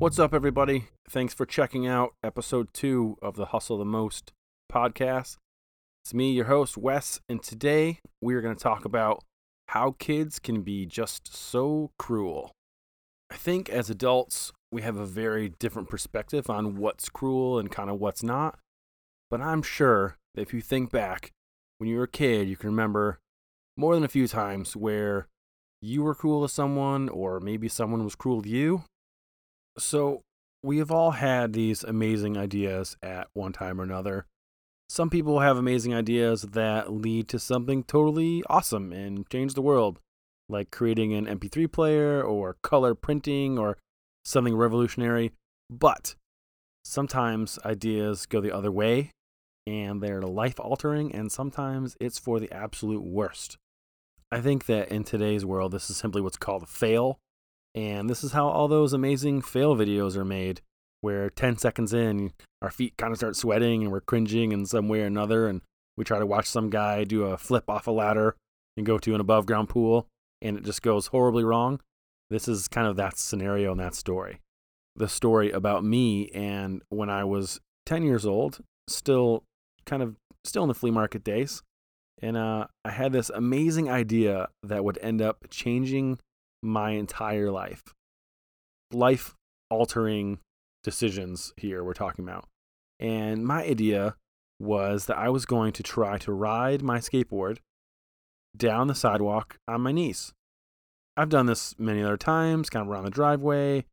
What's up, everybody? Thanks for checking out episode two of the Hustle the Most podcast. It's me, your host, Wes, and today we are going to talk about how kids can be just so cruel. I think as adults, we have a very different perspective on what's cruel and kind of what's not. But I'm sure that if you think back when you were a kid, you can remember more than a few times where you were cruel to someone, or maybe someone was cruel to you, so, we have all had these amazing ideas at one time or another. Some people have amazing ideas that lead to something totally awesome and change the world, like creating an MP3 player or color printing or something revolutionary. But sometimes ideas go the other way and they're life altering, and sometimes it's for the absolute worst. I think that in today's world, this is simply what's called a fail and this is how all those amazing fail videos are made, where 10 seconds in, our feet kind of start sweating and we're cringing in some way or another. And we try to watch some guy do a flip off a ladder and go to an above ground pool, and it just goes horribly wrong. This is kind of that scenario and that story. The story about me and when I was 10 years old, still kind of still in the flea market days. And uh, I had this amazing idea that would end up changing my entire life. Life altering decisions here we're talking about. And my idea was that I was going to try to ride my skateboard down the sidewalk on my knees. I've done this many other times, kind of around the driveway,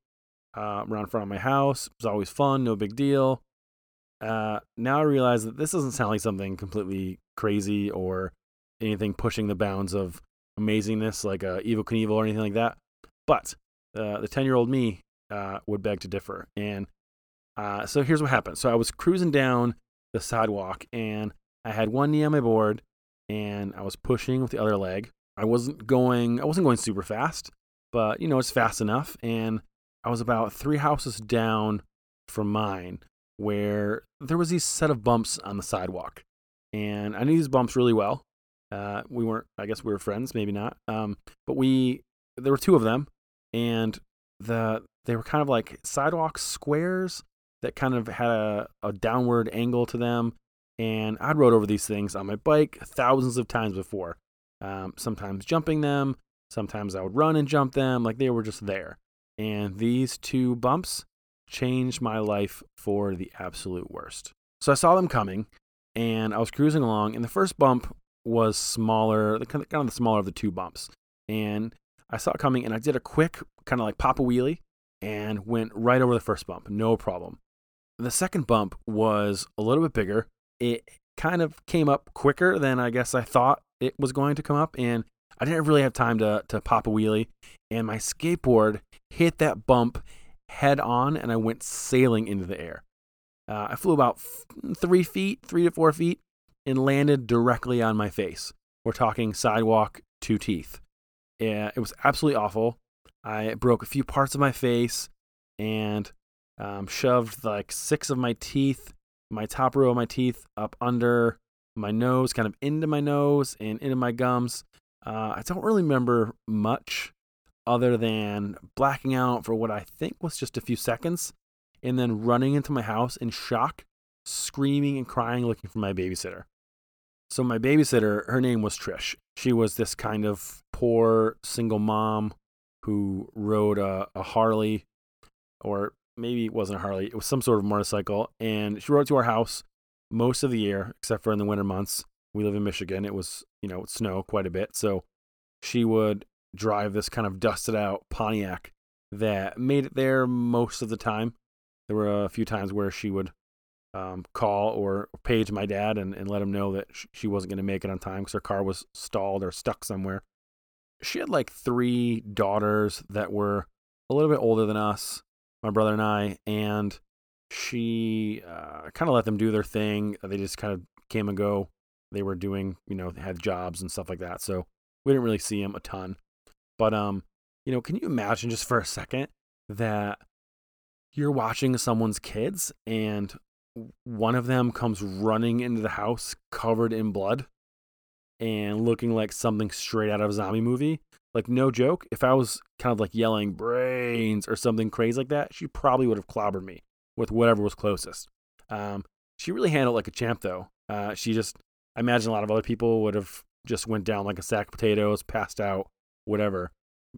uh, around front of my house. It was always fun, no big deal. Uh, now I realize that this doesn't sound like something completely crazy or anything pushing the bounds of amazingness like uh, Evel Knievel or anything like that. But uh, the 10 year old me uh, would beg to differ. And uh, so here's what happened. So I was cruising down the sidewalk and I had one knee on my board and I was pushing with the other leg. I wasn't going, I wasn't going super fast, but you know, it's fast enough. And I was about three houses down from mine where there was these set of bumps on the sidewalk. And I knew these bumps really well. Uh, we weren't, I guess we were friends, maybe not. Um, but we, there were two of them, and the they were kind of like sidewalk squares that kind of had a, a downward angle to them. And I'd rode over these things on my bike thousands of times before. Um, sometimes jumping them, sometimes I would run and jump them, like they were just there. And these two bumps changed my life for the absolute worst. So I saw them coming, and I was cruising along, and the first bump was smaller, kind of the smaller of the two bumps. And I saw it coming and I did a quick kind of like pop a wheelie and went right over the first bump, no problem. The second bump was a little bit bigger. It kind of came up quicker than I guess I thought it was going to come up, and I didn't really have time to, to pop a wheelie. And my skateboard hit that bump head on, and I went sailing into the air. Uh, I flew about f- three feet, three to four feet, and landed directly on my face. We're talking sidewalk, to teeth. Yeah, it was absolutely awful. I broke a few parts of my face and um, shoved like six of my teeth, my top row of my teeth, up under my nose, kind of into my nose and into my gums. Uh, I don't really remember much other than blacking out for what I think was just a few seconds and then running into my house in shock, screaming and crying, looking for my babysitter. So my babysitter, her name was Trish. She was this kind of poor single mom who rode a, a Harley, or maybe it wasn't a Harley, it was some sort of motorcycle, and she rode to our house most of the year, except for in the winter months. We live in Michigan. It was, you know, snow quite a bit. So she would drive this kind of dusted out Pontiac that made it there most of the time. There were a few times where she would um, call or page my dad and, and let him know that sh- she wasn't going to make it on time because her car was stalled or stuck somewhere. She had like three daughters that were a little bit older than us, my brother and I, and she uh, kind of let them do their thing. They just kind of came and go. They were doing, you know, had jobs and stuff like that. So we didn't really see them a ton. But, um, you know, can you imagine just for a second that you're watching someone's kids and one of them comes running into the house covered in blood and looking like something straight out of a zombie movie. Like, no joke, if I was kind of like yelling brains or something crazy like that, she probably would have clobbered me with whatever was closest. Um, she really handled like a champ, though. Uh, she just, I imagine a lot of other people would have just went down like a sack of potatoes, passed out, whatever.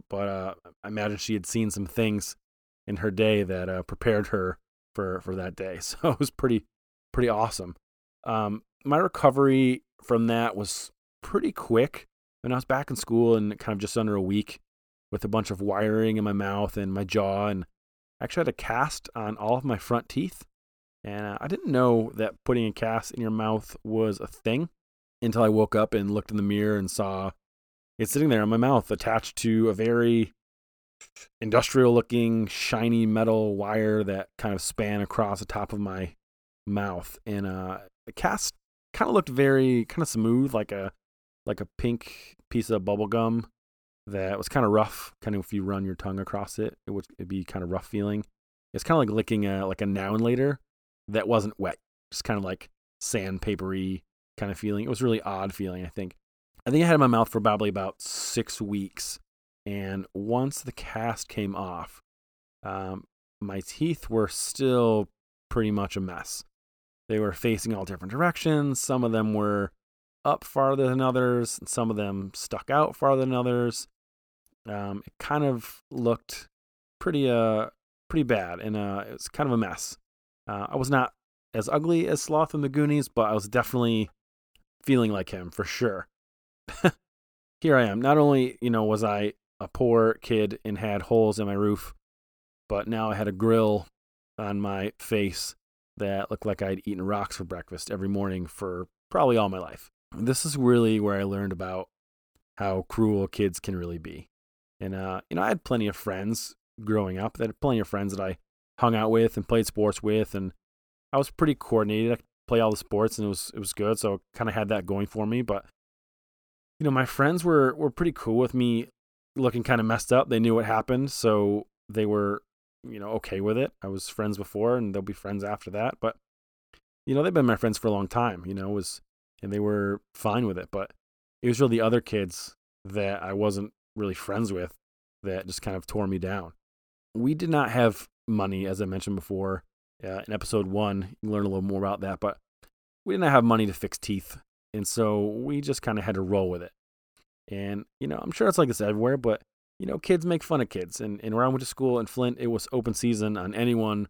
But uh, I imagine she had seen some things in her day that uh, prepared her for for that day. So it was pretty pretty awesome. Um, my recovery from that was pretty quick. And I was back in school in kind of just under a week with a bunch of wiring in my mouth and my jaw, and I actually had a cast on all of my front teeth. And uh, I didn't know that putting a cast in your mouth was a thing until I woke up and looked in the mirror and saw it sitting there in my mouth attached to a very industrial looking shiny metal wire that kind of span across the top of my mouth. And uh the cast kind of looked very kind of smooth like a like a pink piece of bubble gum that was kind of rough kind of if you run your tongue across it it would it'd be kind of rough feeling. It's kind of like licking a like a now and later that wasn't wet just kind of like sandpapery kind of feeling. It was really odd feeling i think. I think i had in my mouth for probably about six weeks and once the cast came off, um, my teeth were still pretty much a mess. They were facing all different directions. Some of them were up farther than others, and some of them stuck out farther than others. Um, it kind of looked pretty uh pretty bad, and uh, it was kind of a mess. Uh, I was not as ugly as Sloth in the Goonies, but I was definitely feeling like him for sure. Here I am. Not only you know was I a poor kid and had holes in my roof, but now I had a grill on my face that looked like I'd eaten rocks for breakfast every morning for probably all my life. This is really where I learned about how cruel kids can really be. And, uh, you know, I had plenty of friends growing up. I had plenty of friends that I hung out with and played sports with. And I was pretty coordinated. I could play all the sports and it was, it was good. So kind of had that going for me. But, you know, my friends were, were pretty cool with me looking kind of messed up. They knew what happened, so they were, you know, okay with it. I was friends before, and they'll be friends after that. But you know, they've been my friends for a long time. You know, was and they were fine with it. But it was really the other kids that I wasn't really friends with that just kind of tore me down. We did not have money, as I mentioned before uh, in episode one. You learn a little more about that, but we didn't have money to fix teeth, and so we just kind of had to roll with it. And, you know, I'm sure it's like this everywhere, but, you know, kids make fun of kids. And, and where I went to school in Flint, it was open season on anyone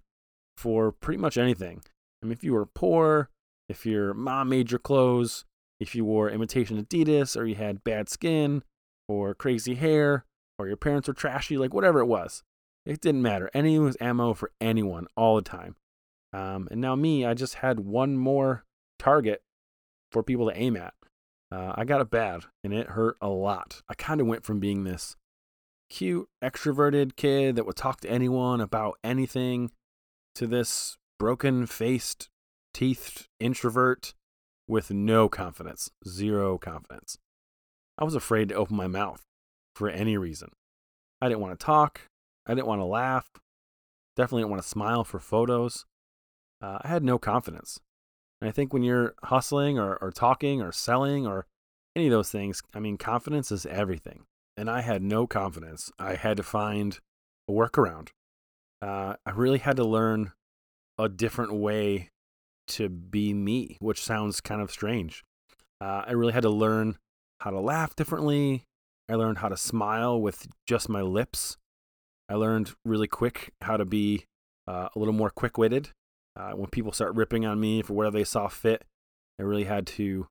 for pretty much anything. I mean, if you were poor, if your mom made your clothes, if you wore imitation Adidas, or you had bad skin, or crazy hair, or your parents were trashy, like whatever it was, it didn't matter. Anyone was ammo for anyone all the time. Um, and now me, I just had one more target for people to aim at. Uh, I got it bad and it hurt a lot. I kind of went from being this cute, extroverted kid that would talk to anyone about anything to this broken faced, teethed introvert with no confidence, zero confidence. I was afraid to open my mouth for any reason. I didn't want to talk. I didn't want to laugh. Definitely didn't want to smile for photos. Uh, I had no confidence. And I think when you're hustling or, or talking or selling or any of those things, I mean, confidence is everything. And I had no confidence. I had to find a workaround. Uh, I really had to learn a different way to be me, which sounds kind of strange. Uh, I really had to learn how to laugh differently. I learned how to smile with just my lips. I learned really quick how to be uh, a little more quick witted. Uh, when people start ripping on me for whatever they saw fit, I really had to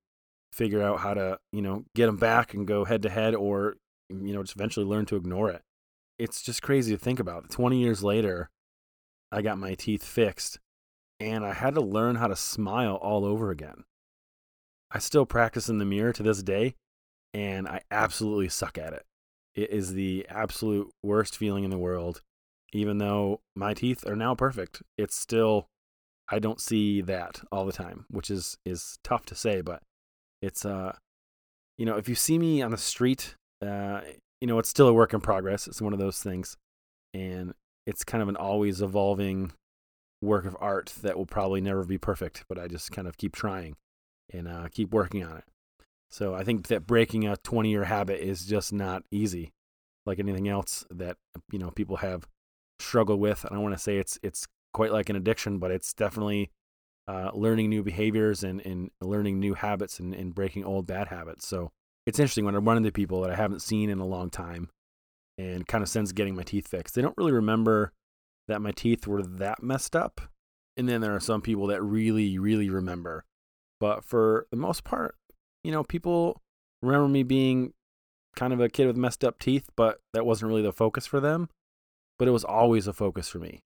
figure out how to, you know, get them back and go head to head or, you know, just eventually learn to ignore it. It's just crazy to think about. 20 years later, I got my teeth fixed and I had to learn how to smile all over again. I still practice in the mirror to this day and I absolutely suck at it. It is the absolute worst feeling in the world. Even though my teeth are now perfect, it's still I don't see that all the time, which is is tough to say, but it's uh you know, if you see me on the street, uh you know, it's still a work in progress. It's one of those things. And it's kind of an always evolving work of art that will probably never be perfect, but I just kind of keep trying and uh, keep working on it. So I think that breaking a 20 year habit is just not easy, like anything else that you know people have struggled with. I don't want to say it's it's quite like an addiction, but it's definitely uh, learning new behaviors and, and learning new habits and, and breaking old bad habits. So it's interesting when I run into people that I haven't seen in a long time and kind of since getting my teeth fixed. They don't really remember that my teeth were that messed up. And then there are some people that really, really remember. But for the most part, you know, people remember me being kind of a kid with messed up teeth, but that wasn't really the focus for them. But it was always a focus for me.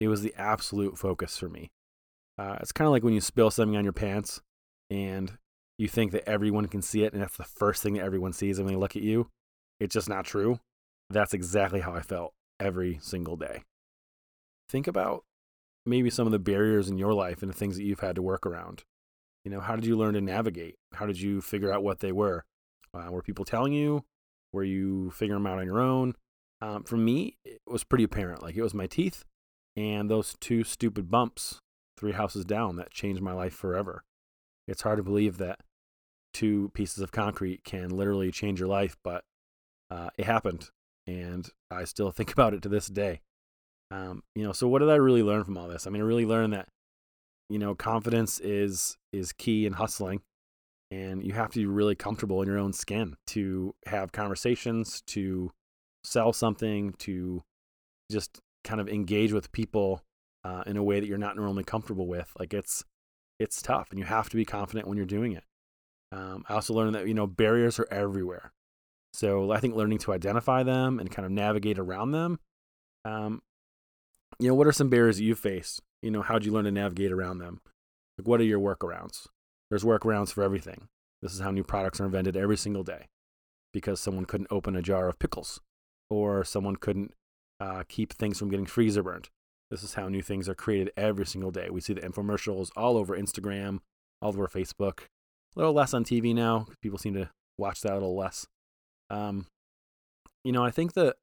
It was the absolute focus for me. Uh, it's kind of like when you spill something on your pants and you think that everyone can see it, and that's the first thing that everyone sees when they look at you. It's just not true. That's exactly how I felt every single day. Think about maybe some of the barriers in your life and the things that you've had to work around. You know, how did you learn to navigate? How did you figure out what they were? Uh, were people telling you? Were you figuring them out on your own? Um, for me, it was pretty apparent. Like it was my teeth and those two stupid bumps three houses down that changed my life forever. It's hard to believe that two pieces of concrete can literally change your life, but uh, it happened, and I still think about it to this day. Um, you know, so what did I really learn from all this? I mean, I really learned that you know confidence is is key in hustling, and you have to be really comfortable in your own skin to have conversations, to sell something, to just kind of engage with people uh, in a way that you're not normally comfortable with. Like it's it's tough, and you have to be confident when you're doing it. Um, I also learned that you know barriers are everywhere, so I think learning to identify them and kind of navigate around them. Um, you know, what are some barriers that you face? You know, how'd you learn to navigate around them? Like, what are your workarounds? There's workarounds for everything. This is how new products are invented every single day, because someone couldn't open a jar of pickles, or someone couldn't uh, keep things from getting freezer burned, this is how new things are created every single day. We see the infomercials all over Instagram, all over Facebook. A little less on TV now. People seem to watch that a little less. Um, you know, I think that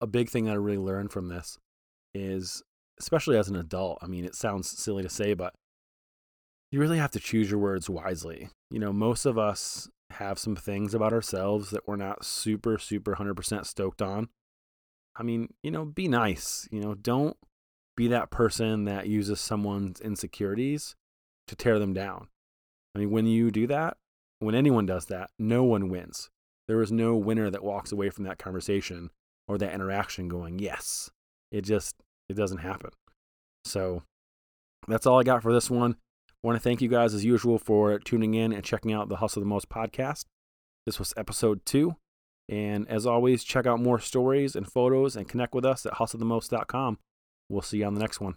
a big thing that I really learned from this is, especially as an adult, I mean, it sounds silly to say, but you really have to choose your words wisely. You know, most of us have some things about ourselves that we're not super, super 100% stoked on. I mean, you know, be nice. You know, don't be that person that uses someone's insecurities to tear them down. I mean, when you do that, when anyone does that, no one wins. There is no winner that walks away from that conversation or that interaction going, yes. It just, it doesn't happen. So that's all I got for this one. I want to thank you guys as usual for tuning in and checking out the Hustle the Most podcast. This was episode two. And as always, check out more stories and photos and connect with us at hustlethemost.com. We'll see you on the next one.